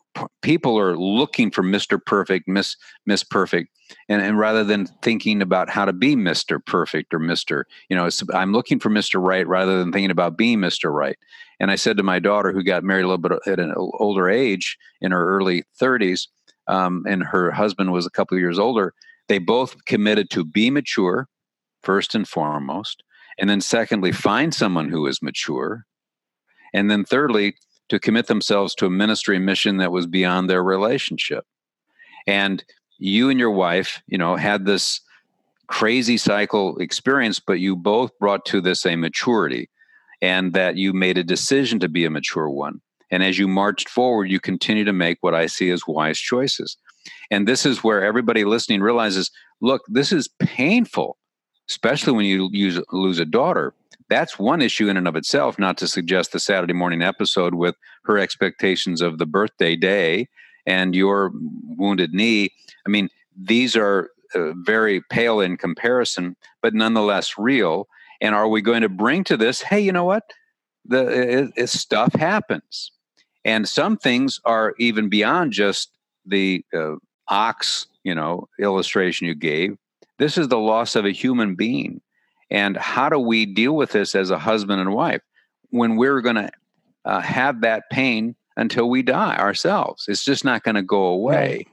people are looking for Mr. Perfect, Miss Miss Perfect, and, and rather than thinking about how to be Mr. Perfect or Mr. You know, I'm looking for Mr. Right rather than thinking about being Mr. Right. And I said to my daughter, who got married a little bit at an older age, in her early 30s, um, and her husband was a couple of years older. They both committed to be mature, first and foremost, and then secondly, find someone who is mature, and then thirdly, to commit themselves to a ministry mission that was beyond their relationship. And you and your wife, you know, had this crazy cycle experience, but you both brought to this a maturity and that you made a decision to be a mature one. And as you marched forward, you continue to make what I see as wise choices. And this is where everybody listening realizes look, this is painful, especially when you lose a daughter. That's one issue in and of itself, not to suggest the Saturday morning episode with her expectations of the birthday day and your wounded knee. I mean, these are uh, very pale in comparison, but nonetheless real. And are we going to bring to this? Hey, you know what? The it, it, stuff happens, and some things are even beyond just the uh, ox, you know, illustration you gave. This is the loss of a human being, and how do we deal with this as a husband and wife when we're going to uh, have that pain until we die ourselves. It's just not going to go away. Right.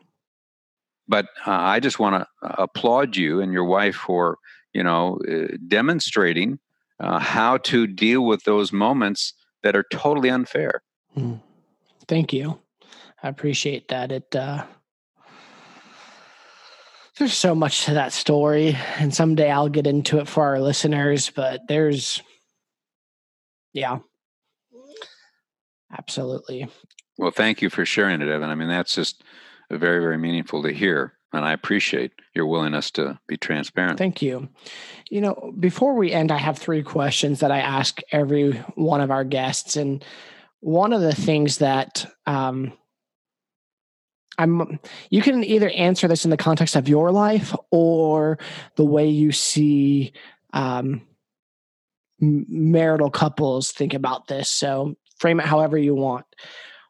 But uh, I just want to uh, applaud you and your wife for, you know, uh, demonstrating uh, how to deal with those moments that are totally unfair. Hmm. Thank you. I appreciate that. It uh, there's so much to that story, and someday I'll get into it for our listeners. But there's, yeah, Absolutely. Well, thank you for sharing it, Evan. I mean, that's just very, very meaningful to hear. And I appreciate your willingness to be transparent. Thank you. You know, before we end, I have three questions that I ask every one of our guests. And one of the things that um, I'm, you can either answer this in the context of your life or the way you see um, marital couples think about this. So frame it however you want.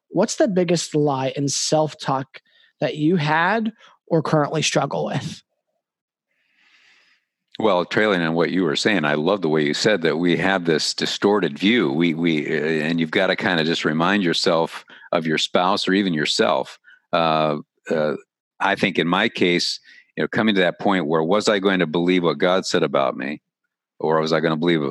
What's the biggest lie in self talk that you had or currently struggle with? Well, trailing on what you were saying, I love the way you said that we have this distorted view. We we uh, and you've got to kind of just remind yourself of your spouse or even yourself. Uh, uh, I think in my case, you know, coming to that point where was I going to believe what God said about me, or was I going to believe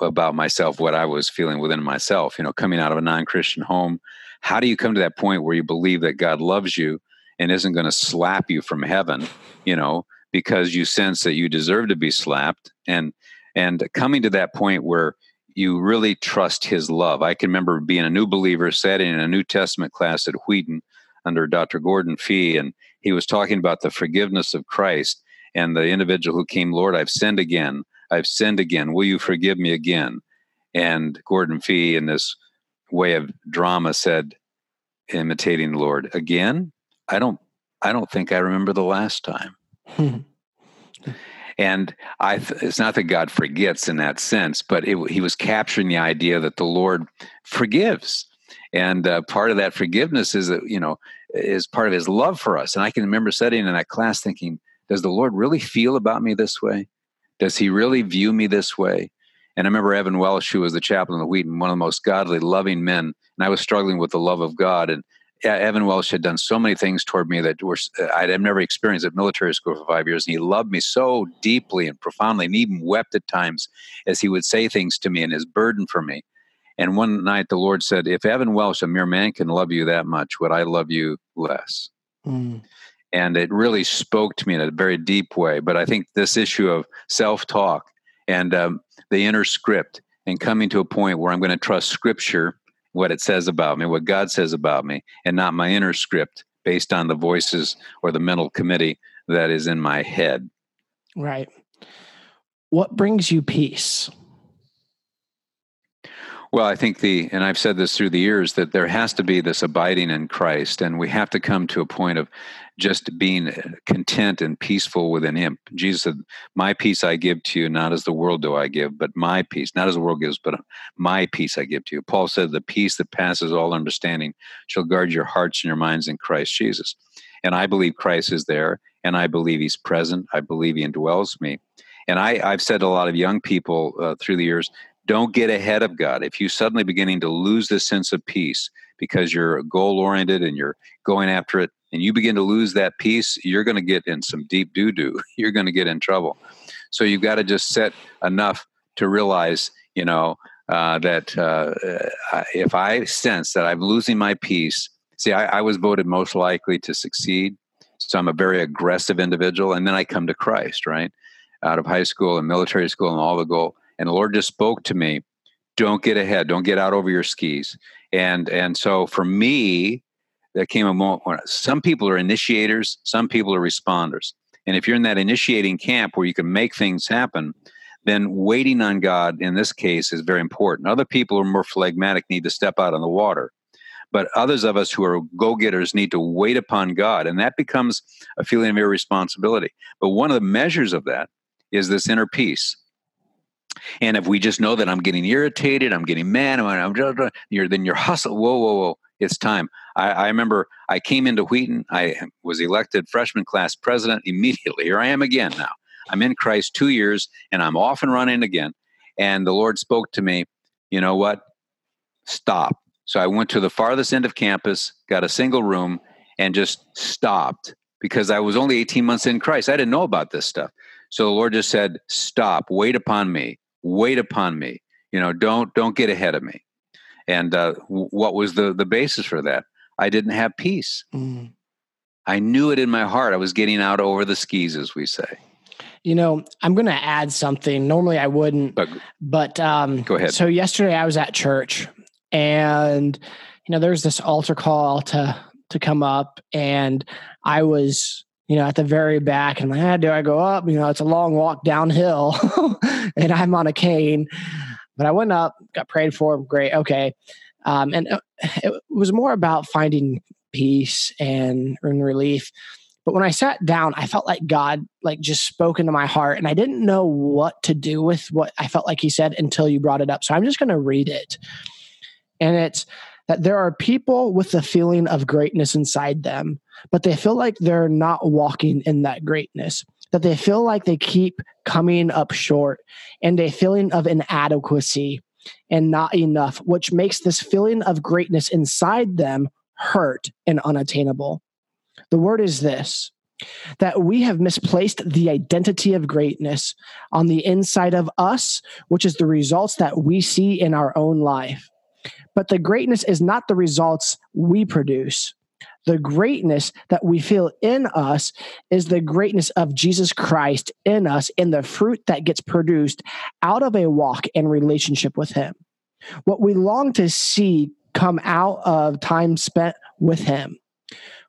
about myself what I was feeling within myself. You know, coming out of a non-Christian home, how do you come to that point where you believe that God loves you and isn't going to slap you from heaven? You know, because you sense that you deserve to be slapped, and and coming to that point where you really trust His love. I can remember being a new believer, sitting in a New Testament class at Wheaton under Dr. Gordon Fee, and he was talking about the forgiveness of Christ. And the individual who came, Lord, I've sinned again. I've sinned again. Will you forgive me again? And Gordon Fee, in this way of drama, said, imitating the Lord, again? I don't I don't think I remember the last time. and I it's not that God forgets in that sense, but it, he was capturing the idea that the Lord forgives. And uh, part of that forgiveness is that, you know, is part of his love for us. And I can remember sitting in that class thinking, does the Lord really feel about me this way? Does he really view me this way? And I remember Evan Welsh, who was the chaplain of Wheaton, one of the most godly, loving men. And I was struggling with the love of God. And Evan Welsh had done so many things toward me that were I'd never experienced at military school for five years. And he loved me so deeply and profoundly, and even wept at times as he would say things to me and his burden for me. And one night the Lord said, If Evan Welsh, a mere man, can love you that much, would I love you less? Mm and it really spoke to me in a very deep way. But I think this issue of self talk and um, the inner script and coming to a point where I'm going to trust Scripture, what it says about me, what God says about me, and not my inner script based on the voices or the mental committee that is in my head. Right. What brings you peace? Well, I think the, and I've said this through the years, that there has to be this abiding in Christ, and we have to come to a point of just being content and peaceful within Him. Jesus said, My peace I give to you, not as the world do I give, but my peace, not as the world gives, but my peace I give to you. Paul said, The peace that passes all understanding shall guard your hearts and your minds in Christ Jesus. And I believe Christ is there, and I believe He's present. I believe He indwells me. And I, have said to a lot of young people uh, through the years, don't get ahead of God. If you suddenly beginning to lose this sense of peace because you're goal oriented and you're going after it, and you begin to lose that peace, you're going to get in some deep doo doo. You're going to get in trouble. So you've got to just set enough to realize, you know, uh, that uh, if I sense that I'm losing my peace, see, I, I was voted most likely to succeed. So I'm a very aggressive individual. And then I come to Christ, right? Out of high school and military school and all the goal and the Lord just spoke to me, don't get ahead, don't get out over your skis. And and so for me, there came a moment when some people are initiators, some people are responders. And if you're in that initiating camp where you can make things happen, then waiting on God in this case is very important. Other people are more phlegmatic, need to step out on the water. But others of us who are go getters need to wait upon God. And that becomes a feeling of irresponsibility. But one of the measures of that is this inner peace. And if we just know that I'm getting irritated, I'm getting mad, I'm, I'm you're, then you're hustle. Whoa, whoa, whoa! It's time. I, I remember I came into Wheaton. I was elected freshman class president immediately. Here I am again now. I'm in Christ two years, and I'm off and running again. And the Lord spoke to me. You know what? Stop. So I went to the farthest end of campus, got a single room, and just stopped because I was only 18 months in Christ. I didn't know about this stuff. So the Lord just said, "Stop. Wait upon me." Wait upon me. You know don't don't get ahead of me. And uh, w- what was the the basis for that? I didn't have peace. Mm. i knew it in my heart. I was getting out over the skis as we say. You know i'm going to add something. Normally i wouldn't but, but um, go ahead. so yesterday i was at church and you know there's this altar call to to come up and i was you know, at the very back. And I'm like, ah, do I go up? You know, it's a long walk downhill and I'm on a cane. But I went up, got prayed for. Great. Okay. Um, and uh, it was more about finding peace and, and relief. But when I sat down, I felt like God like just spoke into my heart and I didn't know what to do with what I felt like he said until you brought it up. So I'm just going to read it. And it's that there are people with the feeling of greatness inside them, but they feel like they're not walking in that greatness, that they feel like they keep coming up short and a feeling of inadequacy and not enough, which makes this feeling of greatness inside them hurt and unattainable. The word is this that we have misplaced the identity of greatness on the inside of us, which is the results that we see in our own life. But the greatness is not the results we produce. The greatness that we feel in us is the greatness of Jesus Christ in us in the fruit that gets produced out of a walk and relationship with Him. What we long to see come out of time spent with Him.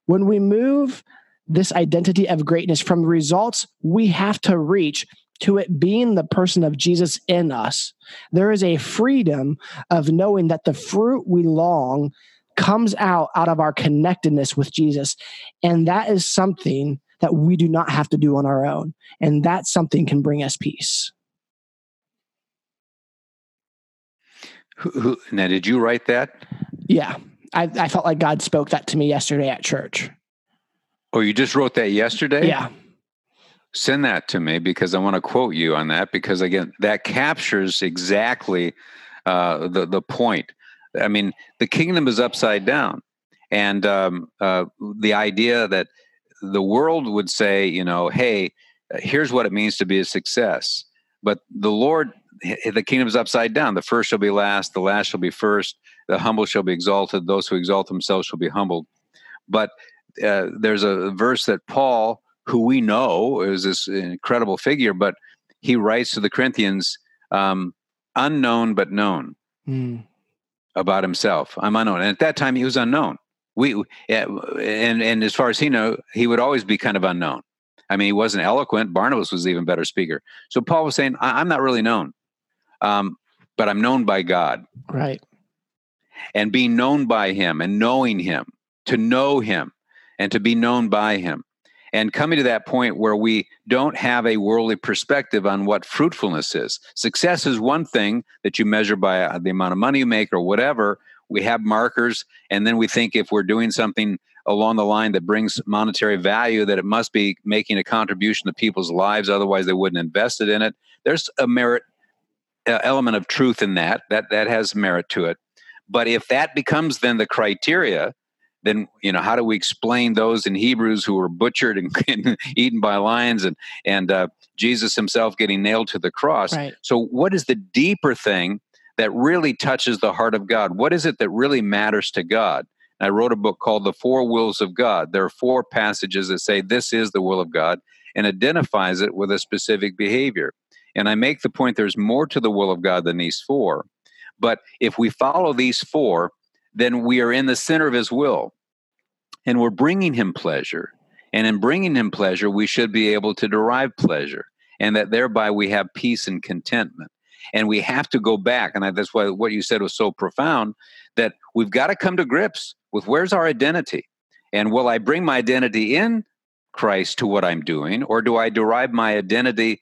When we move this identity of greatness from the results we have to reach to it being the person of Jesus in us, there is a freedom of knowing that the fruit we long comes out out of our connectedness with Jesus. And that is something that we do not have to do on our own. And that something can bring us peace. Who, who, now, did you write that? Yeah. I, I felt like God spoke that to me yesterday at church. Oh, you just wrote that yesterday? Yeah send that to me because I want to quote you on that because again that captures exactly uh, the the point. I mean, the kingdom is upside down, and um, uh, the idea that the world would say, you know, hey, here's what it means to be a success, but the Lord, the kingdom is upside down. The first shall be last, the last shall be first. The humble shall be exalted; those who exalt themselves shall be humbled. But uh, there's a verse that Paul who we know is this incredible figure, but he writes to the Corinthians, um, unknown but known mm. About himself. I'm unknown, and at that time he was unknown. We and and as far as he know, he would always be kind of unknown. I mean, he wasn't eloquent. Barnabas was even better speaker. So Paul was saying, I- am not really known, um, but I'm known by God. Right. And being known by him and knowing him, to know him and to be known by him. And coming to that point where we don't have a worldly perspective on what fruitfulness is. Success is one thing that you measure by uh, the amount of money you make or whatever. We have markers, and then we think if we're doing something along the line that brings monetary value that it must be making a contribution to people's lives otherwise they wouldn't invest it in it there's a merit uh, element of truth in that that that has merit to it but if that becomes then the criteria then you know how do we explain those in hebrews who were butchered and, and eaten by lions and and uh, jesus himself getting nailed to the cross right. so what is the deeper thing that really touches the heart of god what is it that really matters to god I wrote a book called The Four Wills of God. There are four passages that say this is the will of God and identifies it with a specific behavior. And I make the point there's more to the will of God than these four. But if we follow these four, then we are in the center of His will and we're bringing Him pleasure. And in bringing Him pleasure, we should be able to derive pleasure and that thereby we have peace and contentment. And we have to go back, and that's why what you said was so profound that we've got to come to grips with where's our identity? And will I bring my identity in Christ to what I'm doing, or do I derive my identity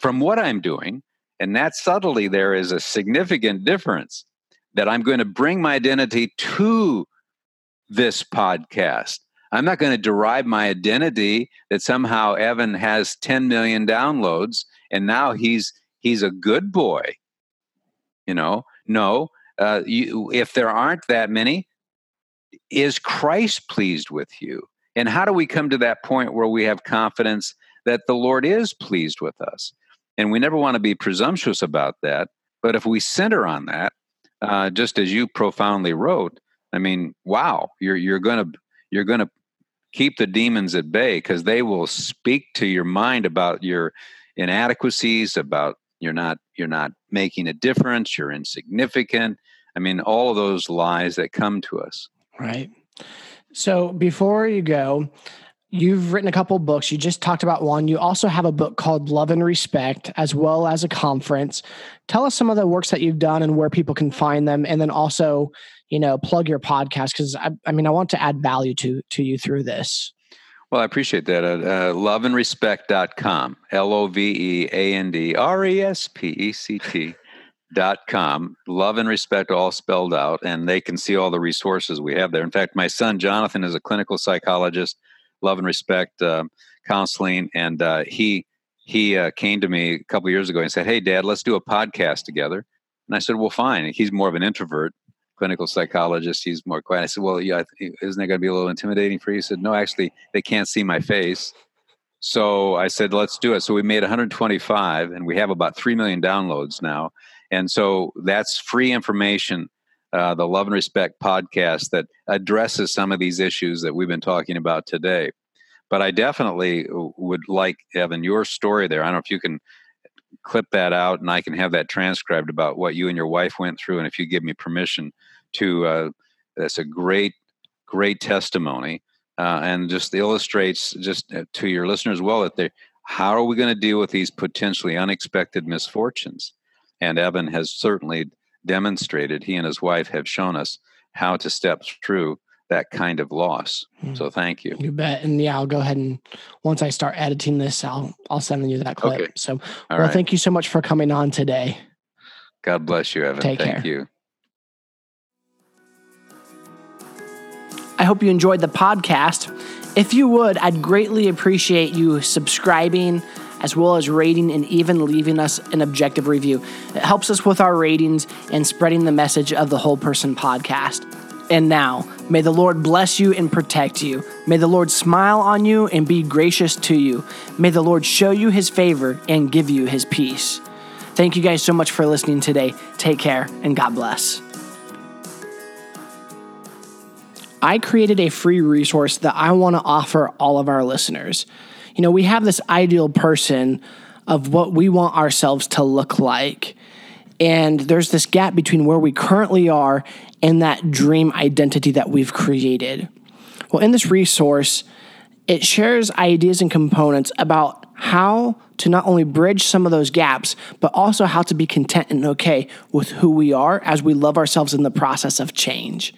from what I'm doing? And that subtlety there is a significant difference that I'm going to bring my identity to this podcast. I'm not going to derive my identity that somehow Evan has 10 million downloads and now he's he's a good boy. You know, no, uh, you, if there aren't that many, is Christ pleased with you? And how do we come to that point where we have confidence that the Lord is pleased with us? And we never want to be presumptuous about that. But if we center on that, uh, just as you profoundly wrote, I mean, wow, you're you're gonna you're gonna keep the demons at bay because they will speak to your mind about your inadequacies, about you're not you're not making a difference, you're insignificant. I mean, all of those lies that come to us. Right. So before you go, you've written a couple books. You just talked about one. You also have a book called Love and Respect, as well as a conference. Tell us some of the works that you've done and where people can find them, and then also, you know, plug your podcast because I, I, mean, I want to add value to to you through this. Well, I appreciate that. Uh, uh, loveandrespect.com, L O V E A N D R E S P E C T dot com love and respect all spelled out and they can see all the resources we have there in fact my son jonathan is a clinical psychologist love and respect uh, counseling and uh, he he uh, came to me a couple years ago and said hey dad let's do a podcast together and i said well fine he's more of an introvert clinical psychologist he's more quiet. I said well yeah isn't that going to be a little intimidating for you? He said no actually they can't see my face. So i said let's do it. So we made 125 and we have about 3 million downloads now. And so that's free information, uh, the Love and Respect podcast that addresses some of these issues that we've been talking about today. But I definitely would like, Evan, your story there. I don't know if you can clip that out and I can have that transcribed about what you and your wife went through. And if you give me permission to, uh, that's a great, great testimony. Uh, and just illustrates just uh, to your listeners well that they how are we going to deal with these potentially unexpected misfortunes and Evan has certainly demonstrated, he and his wife have shown us how to step through that kind of loss. Mm. So thank you. You bet. And yeah, I'll go ahead and once I start editing this, I'll I'll send you that clip. Okay. So All well, right. thank you so much for coming on today. God bless you, Evan. Take thank care. you. I hope you enjoyed the podcast. If you would, I'd greatly appreciate you subscribing as well as rating and even leaving us an objective review. It helps us with our ratings and spreading the message of the Whole Person podcast. And now, may the Lord bless you and protect you. May the Lord smile on you and be gracious to you. May the Lord show you his favor and give you his peace. Thank you guys so much for listening today. Take care and God bless. I created a free resource that I want to offer all of our listeners you know, we have this ideal person of what we want ourselves to look like. And there's this gap between where we currently are and that dream identity that we've created. Well, in this resource, it shares ideas and components about how to not only bridge some of those gaps, but also how to be content and okay with who we are as we love ourselves in the process of change.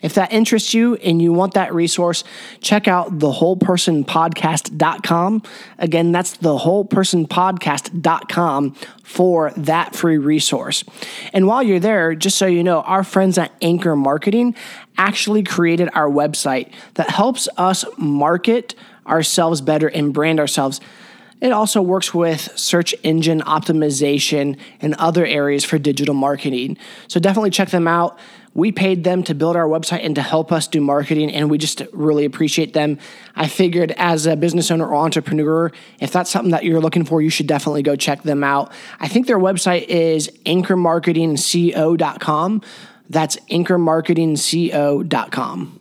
If that interests you and you want that resource, check out thewholepersonpodcast.com. Again, that's thewholepersonpodcast.com for that free resource. And while you're there, just so you know, our friends at Anchor Marketing actually created our website that helps us market ourselves better and brand ourselves. It also works with search engine optimization and other areas for digital marketing. So definitely check them out. We paid them to build our website and to help us do marketing, and we just really appreciate them. I figured as a business owner or entrepreneur, if that's something that you're looking for, you should definitely go check them out. I think their website is anchormarketingco.com. That's anchormarketingco.com.